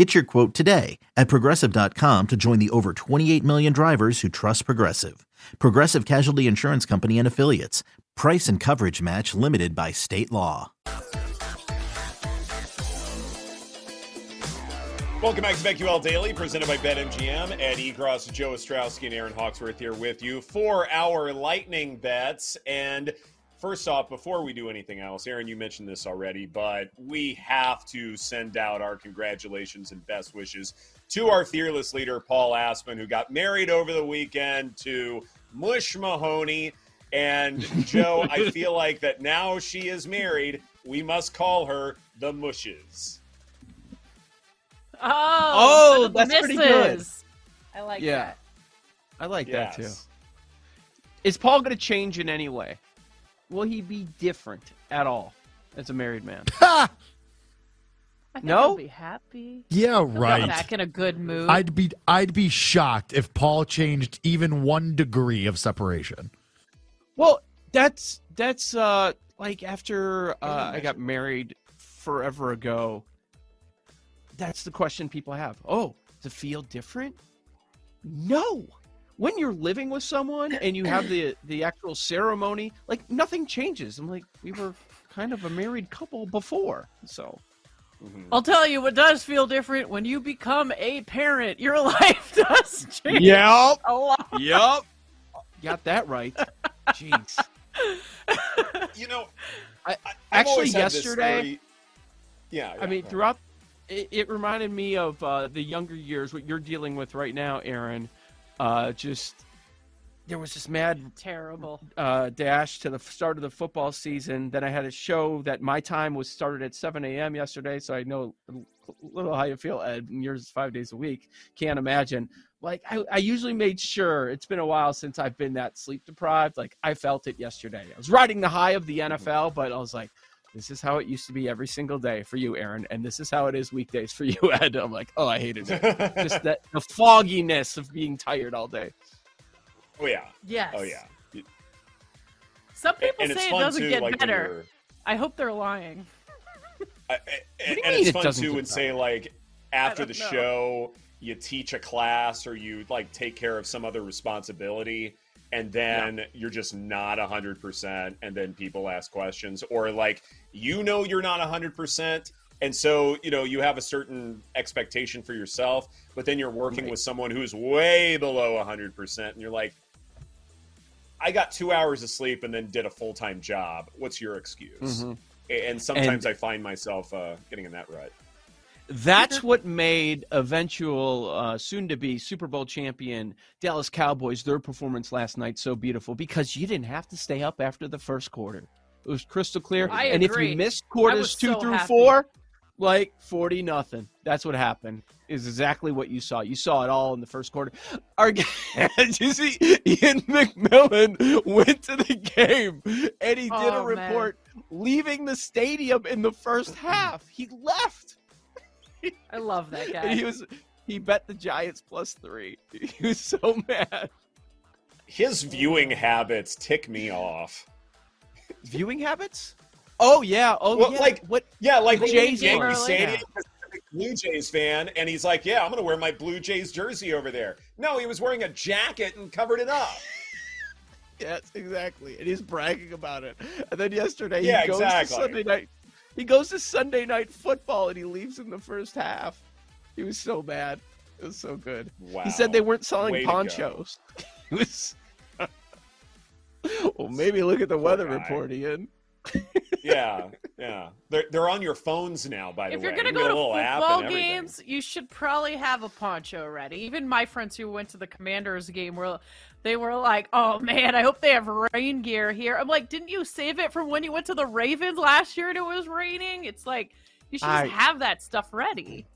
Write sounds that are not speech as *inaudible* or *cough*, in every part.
Get your quote today at progressive.com to join the over 28 million drivers who trust Progressive. Progressive Casualty Insurance Company and Affiliates. Price and coverage match limited by state law. Welcome back to BetQL Daily, presented by BetMGM. Ed Egros, Joe Ostrowski, and Erin Hawksworth here with you for our lightning bets. And First off, before we do anything else, Erin, you mentioned this already, but we have to send out our congratulations and best wishes to our fearless leader, Paul Aspen, who got married over the weekend to Mush Mahoney. And *laughs* Joe, I feel like that now she is married, we must call her the Mushes. Oh, Oh, that's pretty good. I like Yeah. that. I like that too. Is Paul going to change in any way? Will he be different at all as a married man? *laughs* I think No? I'll be happy. Yeah, I'll be right. Back in a good mood. I'd be I'd be shocked if Paul changed even one degree of separation. Well, that's that's uh like after uh, I got married forever ago. That's the question people have. Oh, to feel different? No. When you're living with someone and you have the the actual ceremony, like nothing changes. I'm like, we were kind of a married couple before, so I'll tell you what does feel different when you become a parent. Your *laughs* life does change Yep. a lot. Yep. *laughs* Got that right. Jeez. *laughs* You know, I, I- I've actually always had this yesterday. theory- Yeah, I mean, go throughout it, it reminded me of uh, the younger years, what you're dealing with right now, Erin. Uh, just there was this mad Terrible. uh, dash to the start of the football season. Then I had a show that my time was started at 7 a.m. yesterday, so I know a little how you feel, Ed. And yours is five days a week. Can't imagine. Like I, I usually made sure. It's been a while since I've been that sleep deprived. Like I felt it yesterday. I was riding the high of the NFL, but I was like, this is how it used to be every single day for you, Erin, and this is how it is weekdays for *laughs* you, Ed. I'm like, oh, I hated it. Just *laughs* that the fogginess of being tired all day. oh yeah, Yes. oh yeah. Some people and it's say it doesn't too, get like better. I hope they're lying. I- *laughs* I- and and it's it fun doesn't too get when say like after the know. show you teach a class or you like take care of some other responsibility and then you're just not 100% and then people ask questions or like you know you're not 100% and so you know you have a certain expectation for yourself but then you're working Right. with someone who's way below 100% and you're like I got 2 hours of sleep and then did a full-time job what's your excuse Mhm. and sometimes I find myself uh, getting in that rut. That's what made eventual, uh, soon to be Super Bowl champion Dallas Cowboys their performance last night so beautiful because you didn't have to stay up after the first quarter. It was crystal clear. I and if you missed quarters was two so through happy. four, like forty nothing. That's what happened. Is exactly what you saw. You saw it all in the first quarter. *laughs* Our, *laughs* you see Ian McMillan went to the game and he did a Oh, man. report leaving the stadium in the first half. He left. I love that *laughs* guy. And he was he bet the Giants plus three. He was so mad. His viewing habits tick me off. Viewing habits? Oh yeah. Oh Well, yeah. like- what? Yeah, like The when Jays Yankee were. Stadium, Blue Jays fan, and he's like, "Yeah, I'm going to wear my Blue Jays jersey over there." No, he was wearing a jacket and covered it up. *laughs* Yes, exactly. And he's bragging about it. And then yesterday Yeah, he goes exactly. to Sunday night. He goes to Sunday night football and he leaves in the first half. He was so mad. It was so good. Wow. He said they weren't selling Way ponchos. *laughs* It was *laughs* well, maybe look at the weather guy. report, Ian. *laughs* yeah, yeah. They're they're on your phones now. By the If way, if you're gonna go to little app football games, you should probably have a poncho ready. Even my friends who went to the Commanders game were, they were like, "Oh man, I hope they have rain gear here." I'm like, "Didn't you save it from when you went to the Ravens last year and it was raining?" It's like you should just I- have that stuff ready.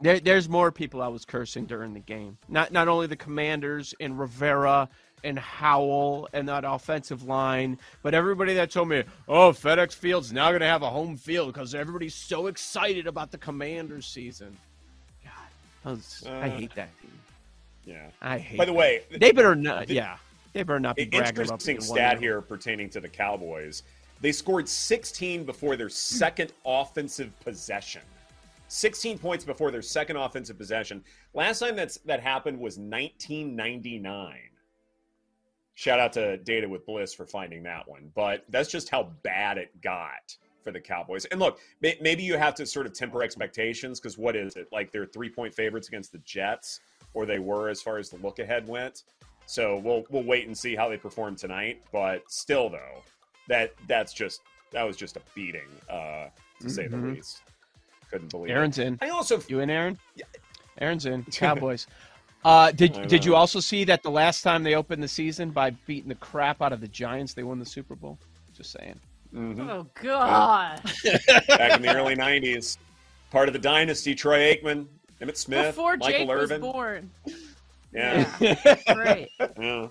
There, there's more people I was cursing during the game. Not not only the Commanders and Rivera and Howell and that offensive line, but everybody that told me, "Oh, FedEx Field's now going to have a home field because everybody's so excited about the Commanders season." God, I, was, I Uh, hate that team. Yeah. I hate. By the that. way, they better not. the- yeah, they better not be bragging about interesting stat here pertaining to the Cowboys. They scored 16 before their second offensive possession. 16 points before their second offensive possession. Last time that's that happened was 1999. Shout out to Data with Bliss for finding that one, but that's just how bad it got for the Cowboys. And look, may- maybe you have to sort of temper expectations because what is it? Like they're three point favorites against the Jets, or they were as far as the look ahead went. So we'll we'll wait and see how they perform tonight. But still, though, that that's just that was just a beating, uh, to say the Mhm. least. Couldn't believe Erin's it. in. I also You in, Erin? Yeah. Erin's in. *laughs* Cowboys. Uh, did I did you also see that the last time they opened the season by beating the crap out of the Giants, they won the Super Bowl? Just saying. Mhm. Oh God! back in the early '90s, part of the dynasty. Troy Aikman, Emmitt Smith, Before Michael Jake Irvin. was born. Yeah, Great. *laughs* yeah.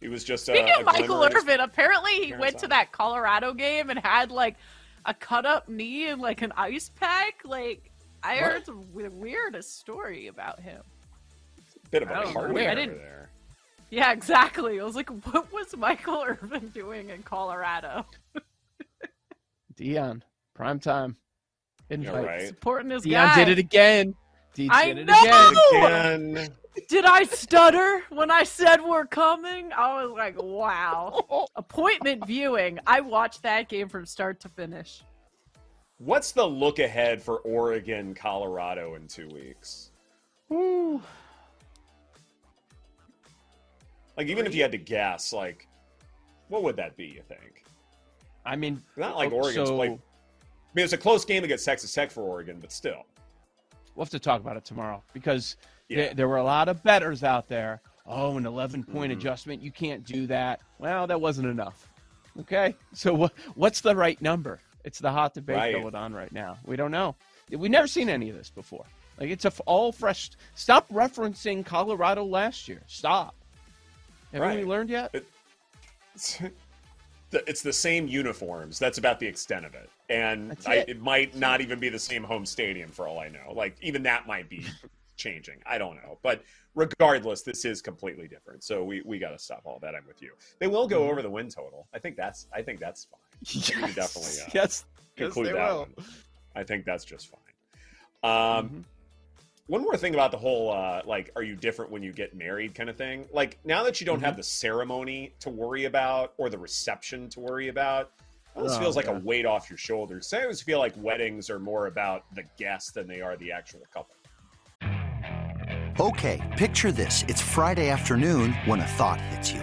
He was just Speaking uh, of Michael glimmer in his- Irvin, apparently he parents' went to that Colorado game and had like a cut up knee and like an ice pack. Like I What? heard the weirdest story about him. bit of I a don't know. party I over didn't- there. Yeah, exactly. I was like, what was Michael *laughs* Irvin doing in Colorado? *laughs* Deion, prime time. Yeah, Invite. right. Supporting his Deion guy. did it again. He I did it know! again. Again. Did I stutter when I said we're coming? I was like, wow. *laughs* Appointment viewing. I watched that game from start to finish. What's the look ahead for Oregon, Colorado in two weeks? Ooh. Like, even if you had to guess, like, what would that be? You think? I mean, Not like Oregon's so played. I mean, it's a close game against Texas Tech for Oregon, but still. we'll have to talk about it tomorrow because Yeah. there, there were a lot of betters out there. Oh, an 11 point Mhm. adjustment. You can't do that. Well, that wasn't enough. Okay. So what, what's the right number? It's the hot debate Right. going on right now. We don't know. We've never seen any of this before. Like it's a f- all fresh. Stop referencing Colorado last year. Stop. Haven't we learned yet? It's *laughs* the, it's the same uniforms. That's about the extent of it. And That's I, it. it might not even be the same home stadium for all I know. Like, even that might be *laughs* changing. I don't know. But regardless, this is completely different. So we, we got to stop all that. I'm with you. They will Mm-hmm. go over the win total. I think that's I think that's fine. *laughs* We can definitely uh, yes. Yes, conclude they that will. one. I think that's just fine. Um, Mhm. One more thing about the whole uh, like, are you different when you get married kind of thing? Like now that you don't Mm-hmm. have the ceremony to worry about or the reception to worry about, this Oh, feels like yeah. a weight off your shoulders. So I always feel like weddings are more about the guests than they are the actual couple. Okay, picture this. It's Friday afternoon when a thought hits you.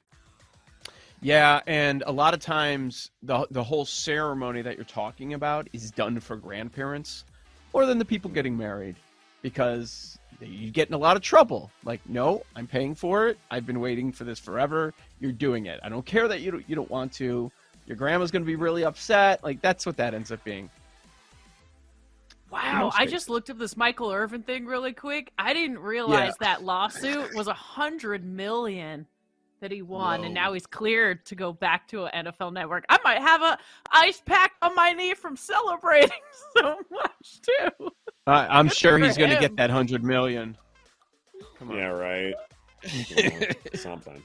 Yeah, and a lot of times the the whole ceremony that you're talking about is done for grandparents more than the people getting married because you get in a lot of trouble. Like, no, I'm paying for it. I've been waiting for this forever. You're doing it. I don't care that you don't, you don't want to. Your grandma's going to be really upset. Like, that's what that ends up being. Wow, I just looked up this Michael Irvin thing really quick. I didn't realize Yeah. that lawsuit was a hundred million that he won, and now he's cleared to go back to an NFL network. I might have a ice pack on my knee from celebrating *laughs* so much too. Uh, I'm Good sure he's going to get that 100 million. Come on. Yeah, right. *laughs* Something.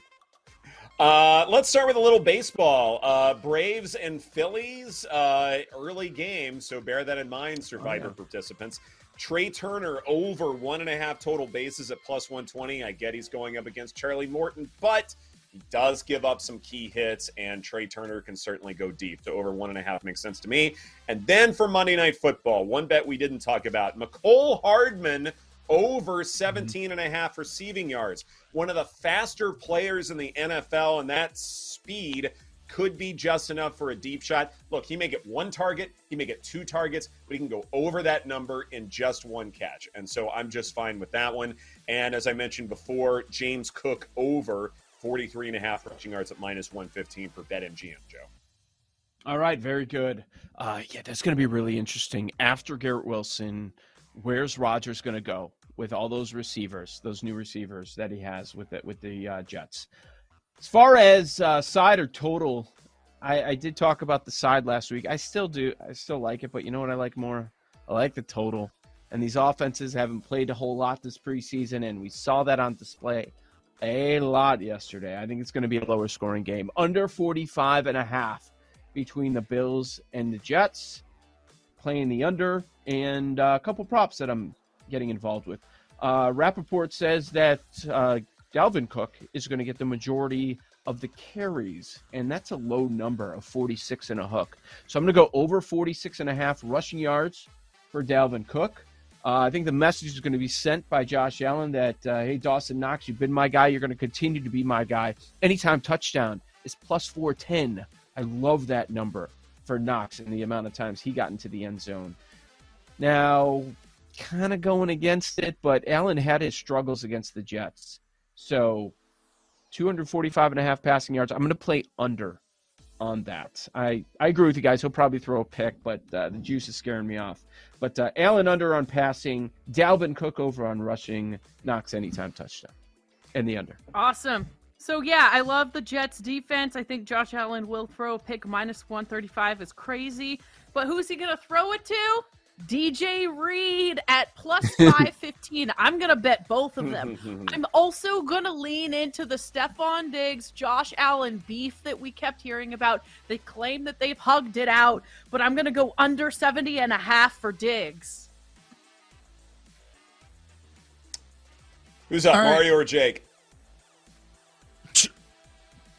Uh, let's start with a little baseball. Uh, Braves and Phillies, uh, early game, so bear that in mind, Survivor participants. Trea Turner over one and a half total bases at plus 120. I get he's going up against Charlie Morton, but he does give up some key hits, and Trea Turner can certainly go deep. So over one and a half makes sense to me. And then for Monday Night Football, one bet we didn't talk about Mecole Hardman over 17 and a half receiving yards. One of the faster players in the NFL, and that speed could be just enough for a deep shot. Look, he may get one target, he may get two targets, but he can go over that number in just one catch. And so I'm just fine with that one. And as I mentioned before, James Cook over 43 and a half rushing yards at minus 115 for BetMGM, Joe. All right, very good. Uh, yeah, that's going to be really interesting. After Garrett Wilson, where's Rodgers going to go with all those receivers, those new receivers that he has with the, with the uh, Jets? As far as uh, side or total, I, I did talk about the side last week. I still do. I still like it, but you know what I like more? I like the total. And these offenses haven't played a whole lot this preseason, and we saw that on display a lot yesterday. I think it's going to be a lower scoring game, under 45 and a half between the Bills and the Jets, playing the under, and uh, a couple props that I'm getting involved with. Uh, Rapoport says that uh, Dalvin Cook is going to get the majority of the carries, and that's a low number of 46 and a hook. So I'm going to go over 46 and a half rushing yards for Dalvin Cook. Uh, I think the message is going to be sent by Josh Allen that, uh, hey, Dawson Knox, you've been my guy. You're going to continue to be my guy. Anytime touchdown is plus 410. I love that number for Knox and the amount of times he got into the end zone. Now, kind of going against it, but Allen had his struggles against the Jets. So 245 and a half passing yards. I'm going to play under on that. I, I agree with you guys. He'll probably throw a pick, but uh, the juice is scaring me off. But uh, Allen under on passing, Dalvin Cook over on rushing, Knox anytime touchdown, and the under. Awesome. So yeah, I love the Jets defense. I think Josh Allen will throw a pick minus 135 is crazy. But who's he going to throw it to? DJ Reed at plus *laughs* 515. I'm going to bet both of them. *laughs* I'm also going to lean into the Stefon Diggs, Josh Allen beef that we kept hearing about. They claim that they've hugged it out, but I'm going to go under 70 and a half for Diggs. Who's up, All right. Mario or Jake?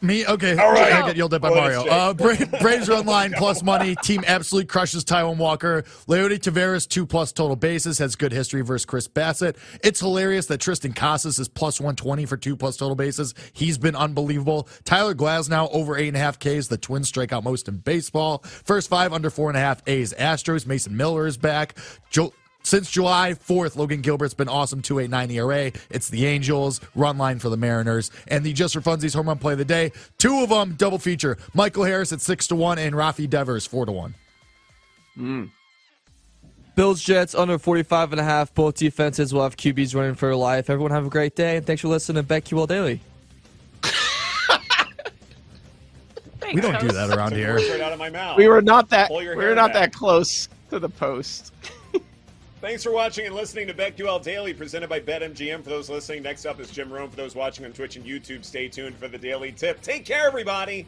Me? Okay. All right. I get yelled at by Mario. Uh. Bra- Braves are online plus money. Team absolutely crushes Taijuan Walker. Leody Taveras, two plus total bases, has good history versus Chris Bassitt. It's hilarious that Triston Casas is plus 120 for two plus total bases. He's been unbelievable. Tyler Glasnow over eight and a half Ks. The Twins strike out most in baseball. First five under four and a half A's. Astros. Mason Miller is back. Joe. Since July 4th, Logan Gilbert's been awesome, 289 ERA. It's the Angels, run line for the Mariners, and the Just for Funsies home run play of the day. Two of them double feature. Michael Harris at 6 to 1 and Rafi Devers 4 to 1. Hmm. Bills Jets under 45 and a half. Both defenses will have QBs running for life. Everyone have a great day and thanks for listening to BetQL Daily. We don't do that around here. right out of my mouth. We were not that. We hair were not back. that close to the post. Thanks for watching and listening to BetQL Daily, presented by BetMGM. For those listening, next up is Jim Rome. For those watching on Twitch and YouTube, stay tuned for the daily tip. Take care, everybody.